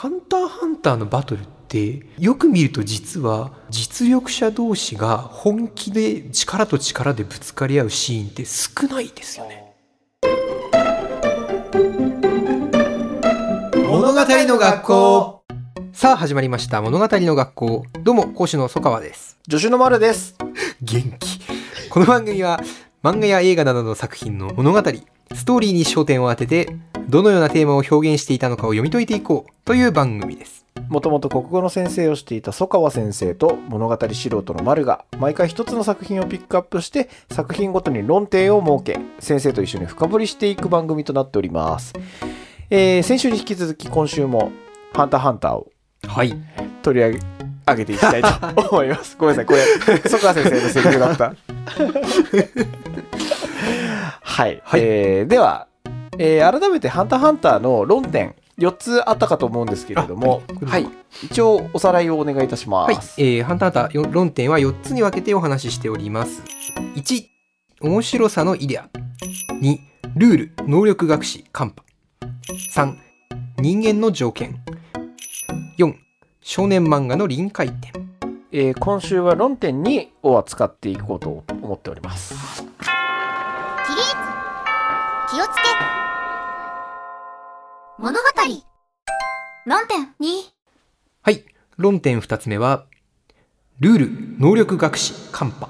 ハンターハンターのバトルってよく見ると実は実力者同士が本気で力と力でぶつかり合うシーンって少ないですよね。物語の学校。さあ始まりました。物語の学校。どうも講師の曽川です。助手の丸です。元気。この番組は漫画や映画などの作品の物語ストーリーに焦点を当ててどのようなテーマを表現していたのかを読み解いていこうという番組ですもともと国語の先生をしていた曽川先生と物語素人の丸が毎回一つの作品をピックアップして作品ごとに論点を設け先生と一緒に深掘りしていく番組となっております。えー先週に引き続き今週も「ハンターハンター」をはい取り上げ上げていきたいと思います。ごめんなさい、これ、曽川先生のセリフだった。はい、はい。えーでは、えー改めて「ハンターハンター」の論点4つあったかと思うんですけれどもあ、はい、一応おさらいをお願いいたしまはい。す。、えー、ハンターハンターよ論点は4つに分けてお話ししております。1面白さのイデア。2ルール能力学士カンパ。3人間の条件。4少年漫画の臨界点。えー今週は論点2を扱っていこうと思っております。起立気をつけ。物語。論点2はい。論点2つ目はルール能力学士カンパ。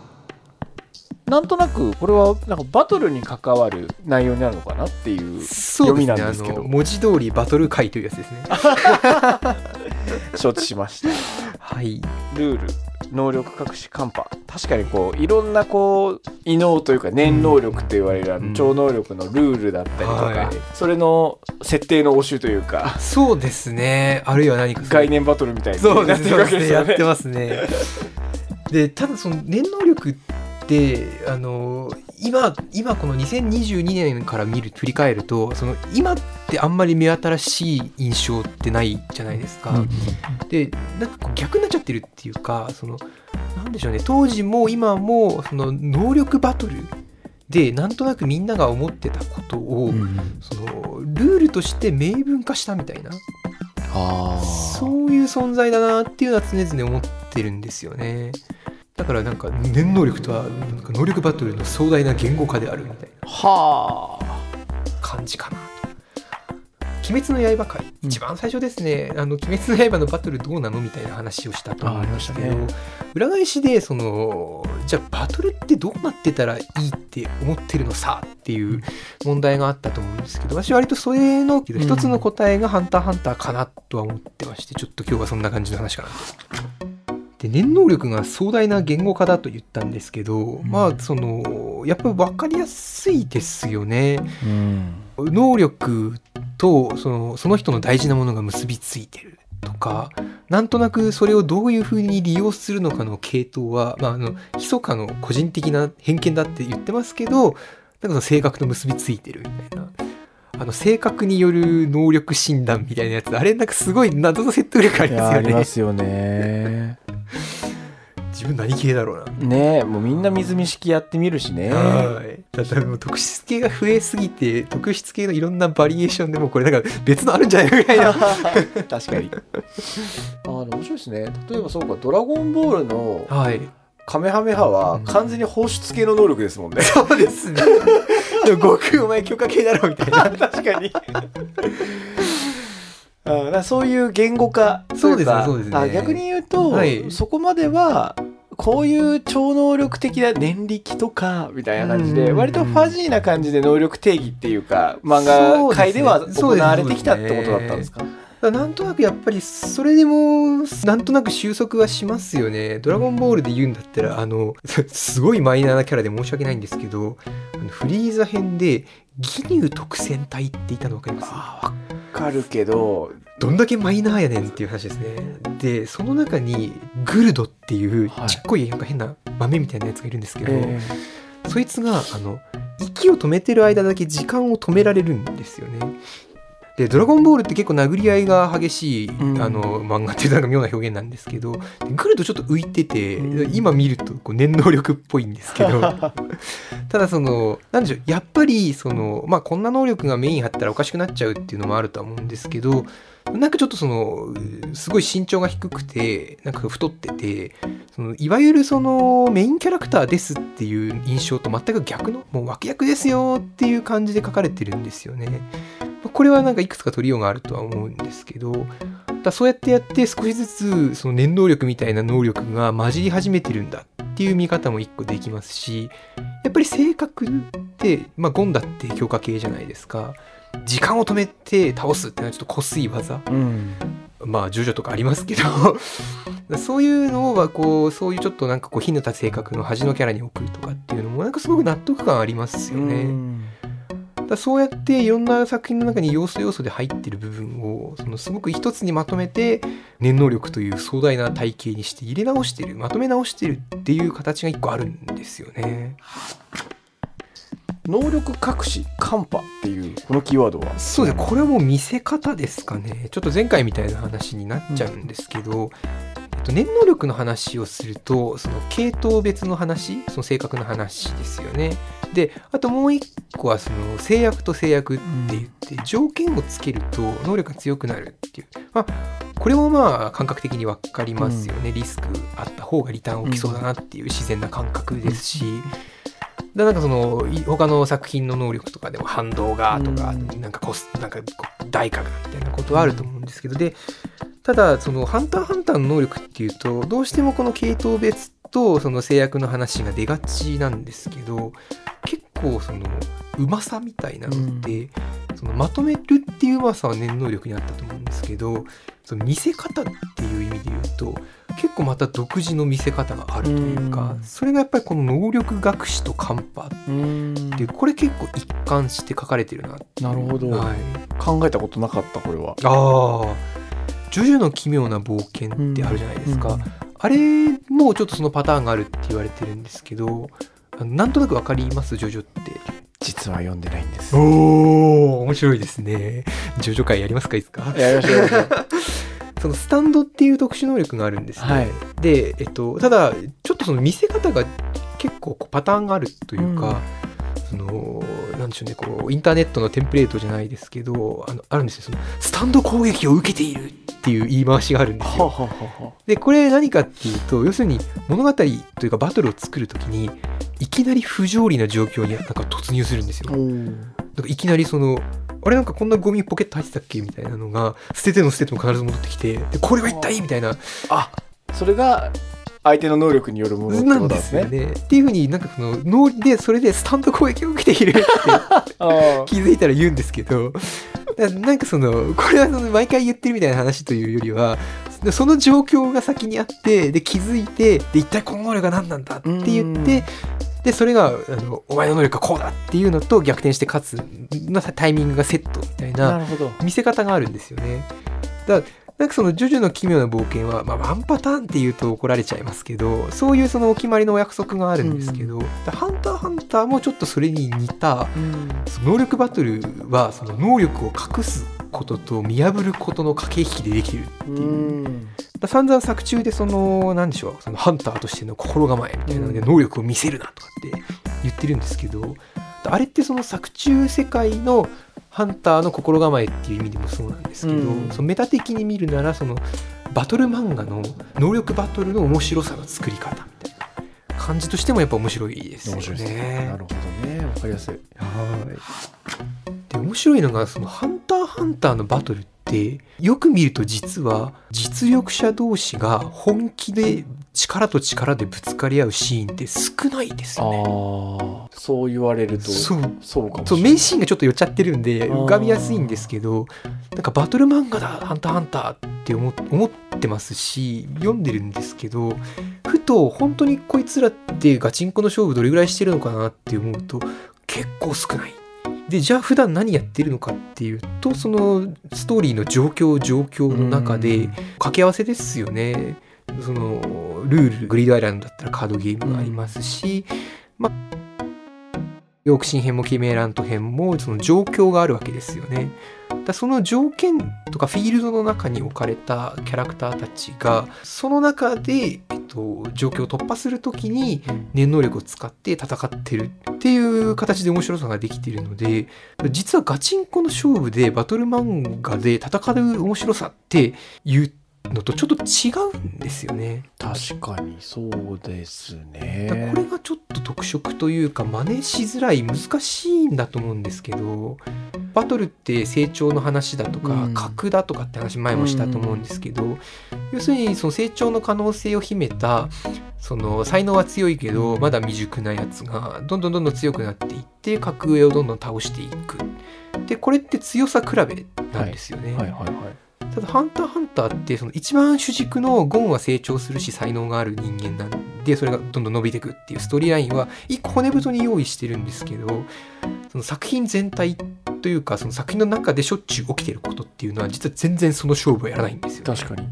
なんとなくこれはなんかバトルに関わる内容になるのかなっていう読みなんですけど。あの文字通りバトル界というやつですね。承知しました。はい。ルール能力隠しカンパ確かにこういろんなこう異能というか念能力って言われるあうん。の超能力のルールだったりとか、はい。それの設定の応酬というかそうですね。あるいは何か概念バトルみたいにそうですなってるわけですよね。やって。ますね。でただその念能力ってあの今今この2022年から見る振り返るとその今ってあんまり目新しい印象ってないじゃないですか。でなんかこう逆になっちゃってるっていうかそのなんでしょうね当時も今もその能力バトルでなんとなくみんなが思ってたことを、そのルールとして明文化したみたいなあそういう存在だなっていうのは常々思ってるんですよね。だからなんか念能力とはなんか能力バトルの壮大な言語化であるみたいな。はあ。感じかなと。鬼滅の刃会、一番最初ですね、あの鬼滅の刃のバトルどうなのみたいな話をしたと思うんですけど、裏返しでそのじゃあバトルってどうなってたらいいって思ってるのさっていう問題があったと思うんですけど私は割とそれの一つの答えが「ハンターハンター」かなとは思ってましてちょっと今日はそんな感じの話かなと。で念能力が壮大な言語化だと言ったんですけど、まあそのやっぱり分かりやすいですよね。能力とそのその人の大事なものが結びついてるとかなんとなくそれをどういうふうに利用するのかの系統は、まあ、あの密かの個人的な偏見だって言ってますけどなんかその性格と結びついてるみたいな。あの性格による能力診断みたいなやつあれなんかすごい謎の説得力ありますよねますよね 自分何系だろうなねえもうみんな水見式やってみるしねはい。だってもう特質系が増えすぎて、特質系のいろんなバリエーションでもうこれなんか別のあるんじゃないかみたいな。確かにあの面白いですね例えばそうか「ドラゴンボール」のはい。カメハメハは完全に放出系の能力ですもんねそうですね。でも悟空お前許可系だろみたいな。確かにあだそういう言語化そうですねそうですね。あ逆に言うと、はい。そこまではこういう超能力的な念力とかみたいな感じでうん。割とファジーな感じで能力定義っていうか漫画界では行われてきたってことだったんですか？なんとなくやっぱりそれでもなんとなく収束はしますよね。ドラゴンボールで言うんだったらあの すごいマイナーなキャラで申し訳ないんですけどあのフリーザ編で義乳特戦隊っていたの分かります？あわかるけどどんだけマイナーやねんっていう話ですね。で、その中にグルドっていうはいちっこいなんか変な豆みたいなやつがいるんですけど、えそいつがあの息を止めてる間だけ時間を止められるんですよね。で「ドラゴンボール」って結構殴り合いが激しい、うん。あの漫画っていうなんか妙な表現なんですけどでグルドちょっと浮いてて、うん。今見るとこう念能力っぽいんですけど ただそのなんでしょうやっぱりそのまあこんな能力がメイン張ったらおかしくなっちゃうっていうのもあるとは思うんですけどなんかちょっとそのすごい身長が低くてなんか太っててそのいわゆるそのメインキャラクターですっていう印象と全く逆のもう脇役ですよっていう感じで書かれてるんですよね。これはなんかいくつか取りようがあるとは思うんですけどだそうやってやって少しずつその念能力みたいな能力が混じり始めてるんだっていう見方も一個できますしやっぱり性格って、まあ、ゴンダって強化系じゃないですか時間を止めて倒すっていうのはちょっとこすい技うんまあジョジョとかありますけど そういうのはこうそういうちょっとなんかこう火の立つ性格の端のキャラに置くとかっていうのもなんかすごく納得感ありますよね。うんだそうやっていろんな作品の中に要素要素で入ってる部分をそのすごく一つにまとめて念能力という壮大な体系にして入れ直してるまとめ直してるっていう形が一個あるんですよね。能力隠しカンパっていうこのキーワードは。そうですねこれはもう見せ方ですかね。ちょっと前回みたいな話になっちゃうんですけど、えっと、念能力の話をするとその系統別の話その性格の話ですよね。であともう一個はその制約と制約って言って条件をつけると能力が強くなるっていう、まあ、これもまあ感覚的に分かりますよね、リスクあった方がリターン起きそうだなっていう自然な感覚ですし、だなんかそのい他の作品の能力とかでも反動がとか、うん。なんかコスなんか代価がみたいなことはあると思うんですけど、でただその「ハンターハンター」の能力っていうとどうしてもこの系統別とその制約の話が出がちなんですけど結構そのうまさみたいなのって、そのまとめるっていううまさは念能力にあったと思うんですけどその見せ方っていう意味で言うと結構また独自の見せ方があるというか、うん。それがやっぱりこの能力学習とカンパうん。でこれ結構一貫して書かれてるな、なるほど、はい、考えたことなかったこれは。ああ「ジョジョの奇妙な冒険」ってあるじゃないですか、うん。あれもちょっとそのパターンがあるって言われてるんですけどなんとなくわかりますジョジョって。実は読んでないんです。おお面白いですね。ジョジョ会やりますかいつか。やりましょうやりましょう。そのスタンドっていう特殊能力があるんですね、はい。で、えっと、ただちょっとその見せ方が結構パターンがあるというか、そのなんでしょうねこうインターネットのテンプレートじゃないですけどあのあるんですよ。そのスタンド攻撃を受けているっていう言い回しがあるんですよ。でこれ何かっていうと要するに物語というかバトルを作る時にいきなり不条理な状況になんか突入するんですよ。あおなんかいきなりそのあれなんかこんなゴミポケット入ってたっけみたいなのが捨てての捨てても必ず戻ってきてでこれは一体みたいなあそれが相手の能力によるものってなんでことなんですすねよね。っていうふうになんかその脳でそれでスタンド攻撃を受けているって あ 気づいたら言うんですけどだなんかそのこれはその毎回言ってるみたいな話というよりはその状況が先にあってで気づいてで一体この能力が何なんだって言ってでそれがあのお前の能力はこうだっていうのと逆転して勝つのタイミングがセットみたいな見せ方があるんですよね。だなんかその「ジョジョの奇妙な冒険は」まあ、ワンパターンって言うと怒られちゃいますけどそういうそのお決まりのお約束があるんですけど「だハンターハンター」もちょっとそれに似たうん。能力バトルはその能力を隠すことと見破ることの駆け引きでできるっていう。うん。だ散々作中でその何でしょうそのハンターとしての心構えみたいなのでうん。能力を見せるなとかって言ってるんですけどあれってその作中世界のハンターの心構えっていう意味でもそうなんですけど、うん。そのメタ的に見るならそのバトル漫画の能力バトルの面白さの作り方みたいな感じとしてもやっぱ面白いですよ面白いですね。ねな。るほどね。わかりやすい。で面白いのがその「ハンハンター」のバトルってよく見ると実は実力者同士が本気で力と力でぶつかり合うシーンって少ないですあよね。あそう言われるとそうそうかもしそうれないメインシーンがちょっと寄っちゃってるんで浮かびやすいんですけどなんかバトル漫画だ「ハンターハンター」って思思ってますし読んでるんですけどふと本当にこいつらってガチンコの勝負どれぐらいしてるのかなって思うと結構少ない。でじゃあ普段何やってるのかっていうとそのストーリーの状況状況の中で掛け合わせですよね。そのルールグリードアイランドだったらカードゲームがありますし、まあヨークシン編もキメラント編もその状況があるわけですよね。だその条件とかフィールドの中に置かれたキャラクターたちがその中で、えっと状況を突破する時に念能力を使って戦ってるっていう形で面白さができているので実はガチンコの勝負でバトル漫画で戦う面白さっていうのとちょっと違うんですよね。確かにそうですねこれがちょっと特色というか真似しづらい難しいんだと思うんですけどバトルって成長の話だとか、うん。格だとかって話前もしたと思うんですけど、要するにその成長の可能性を秘めたその才能は強いけどまだ未熟なやつがどんどんどんどん強くなっていって格上をどんどん倒していく。でこれって強さ比べなんですよね。はい。はい。はい。ただ「ハンターハンター」ってその一番主軸のゴンは成長するし才能がある人間なんでそれがどんどん伸びていくっていうストーリーラインは一個骨太に用意してるんですけどその作品全体というかその作品の中でしょっちゅう起きてることっていうのは実は全然その勝負をやらないんですよ、確かに。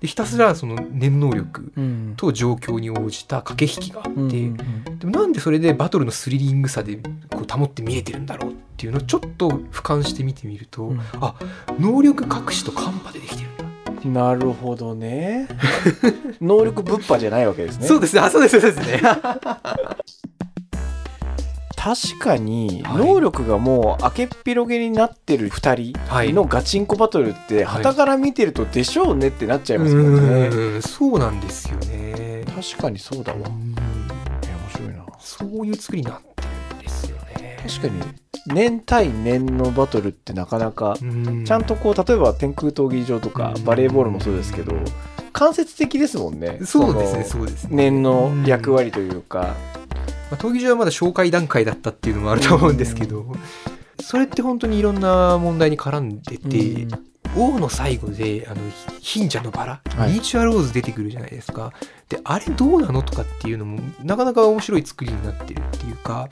でひたすらその念能力うん。と状況に応じた駆け引きがあって、うんうんでもなんでそれでバトルのスリリングさでこう保って見えてるんだろうっていうのをちょっと俯瞰して見てみると、うん。あ能力隠しとカンパでできてるんだ。なるほどね。能力ぶっ破じゃないわけですね。そうです。ねあそうです。そうですね 確かにはい。能力がもう明けっぴろげになってる2はい。人のガチンコバトルってはい。旗から見てるとでしょうねってなっちゃいますもんね。うんそうなんですよね。確かにそうだわ。面白いな。そういう作りになってるんですよね。確かに年対年のバトルってなかなかうん。ちゃんとこう例えば天空闘技場とかうん。バレーボールもそうですけど間接的ですもんね。そうですねのそうですね、年の役割というかまあ、闘技場はまだ紹介段階だったっていうのもあると思うんですけど、それって本当にいろんな問題に絡んでて、うん。王の最後であの貧者のバラ、はい。ミーチュアローズ出てくるじゃないですか。であれどうなのとかっていうのもなかなか面白い作りになってるっていうか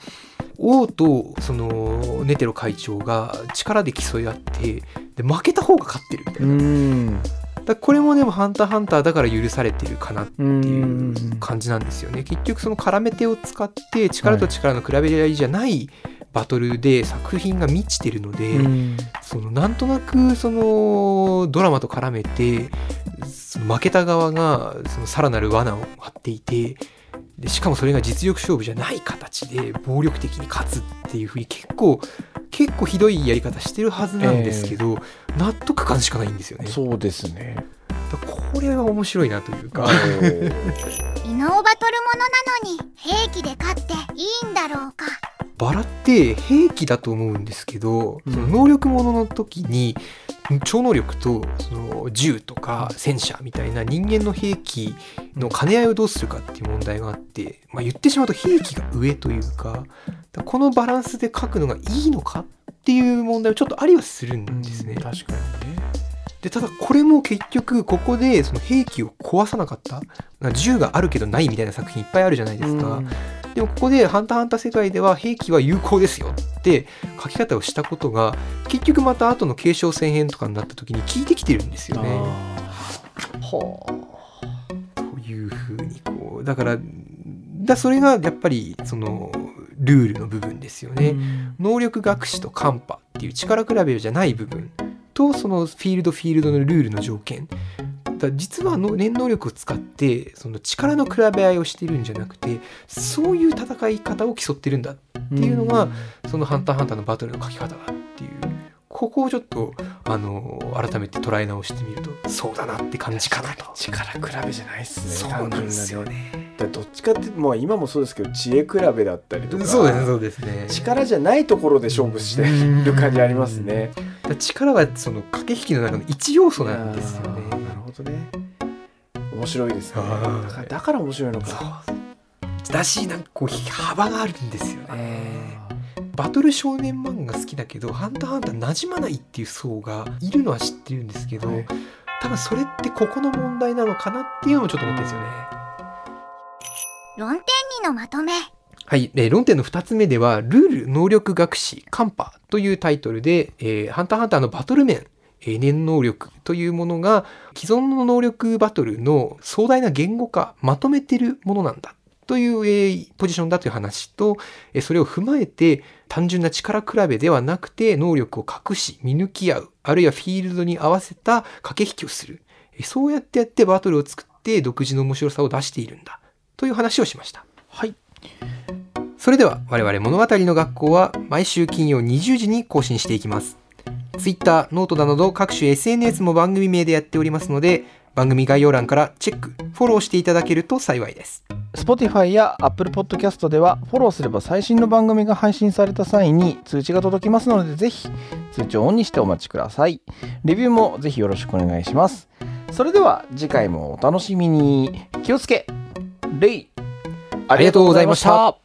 王とそのネテロ会長が力で競い合ってで負けた方が勝ってるみたいな、うんだこれもでも「ハンターハンター」だから許されてるかなってういうん。感じなんですよね。結局その絡め手を使って力と力の比べ合いじゃないバトルで作品が満ちてるので、うん。そのなんとなくそのドラマと絡めて負けた側がそのさらなる罠を張っていてでしかもそれが実力勝負じゃない形で暴力的に勝つっていうふうに結構結構ひどいやり方してるはずなんですけど、納得感しかないんですよね。そうですね。これは面白いなというか。異能バトルものなのに兵器で勝っていいんだろうか。バラって兵器だと思うんですけど、うん。その能力ものの時に超能力とその銃とか戦車みたいな人間の兵器の兼ね合いをどうするかっていう問題があって、まあ、言ってしまうと兵器が上というかこのバランスで書くのがいいのかっていう問題はちょっとありはするんですね。確かにねでただこれも結局ここでその兵器を壊さなかった銃があるけどないみたいな作品いっぱいあるじゃないですか。でもここで「ハンターハンター」世界では兵器は有効ですよって書き方をしたことが結局また後の継承戦編とかになった時に効いてきてるんですよね。はというふうにこうだからだそれがやっぱりそのルールの部分ですよあね。能力学士とカンパっていう力比べじゃない部分とそのフィールドフィールドのルールの条件だ実はの念能力を使ってその力の比べ合いをしてるんじゃなくてそういう戦い方を競ってるんだっていうのがその「ハンターハンター」のバトルの書き方だっていうここをちょっとあの改めて捉え直してみるとそうだなって感じかなと。力比べじゃないっすねそうなんですよね。だどっちかってまあ今もそうですけど知恵比べだったりとかそうですねそうですね。力じゃないところで勝負してる感じありますね。力はその駆け引きの中の一要素なんですよね。なるほどね。面白いですね。はい。だからだから面白いのか。だしなんかこう幅があるんですよね。あバトル少年漫画好きだけど「ハンターハンター」馴染まないっていう層がいるのは知ってるんですけど、はい。多分それってここの問題なのかなっていうのもちょっと思ってるんですよね。論点2のまとめ。はい、えー論点の2つ目では「ルール能力学士カンパ」というタイトルで「えーハンターハンター」のバトル面念能力というものが既存の能力バトルの壮大な言語化まとめてるものなんだという、ポジションだという話と、それを踏まえて単純な力比べではなくて能力を隠し見抜き合うあるいはフィールドに合わせた駆け引きをする。そうやってやってバトルを作って独自の面白さを出しているんだ。という話をしました。はい。それでは我々物語の学校は毎週金曜20時に更新していきます。Twitter、 note など各種 SNS も番組名でやっておりますので番組概要欄からチェックフォローしていただけると幸いです。Spotify や Apple Podcast ではフォローすれば最新の番組が配信された際に通知が届きますのでぜひ通知をオンにしてお待ちください。レビューもぜひよろしくお願いします。それでは次回もお楽しみに。気をつけ礼。ありがとうございました。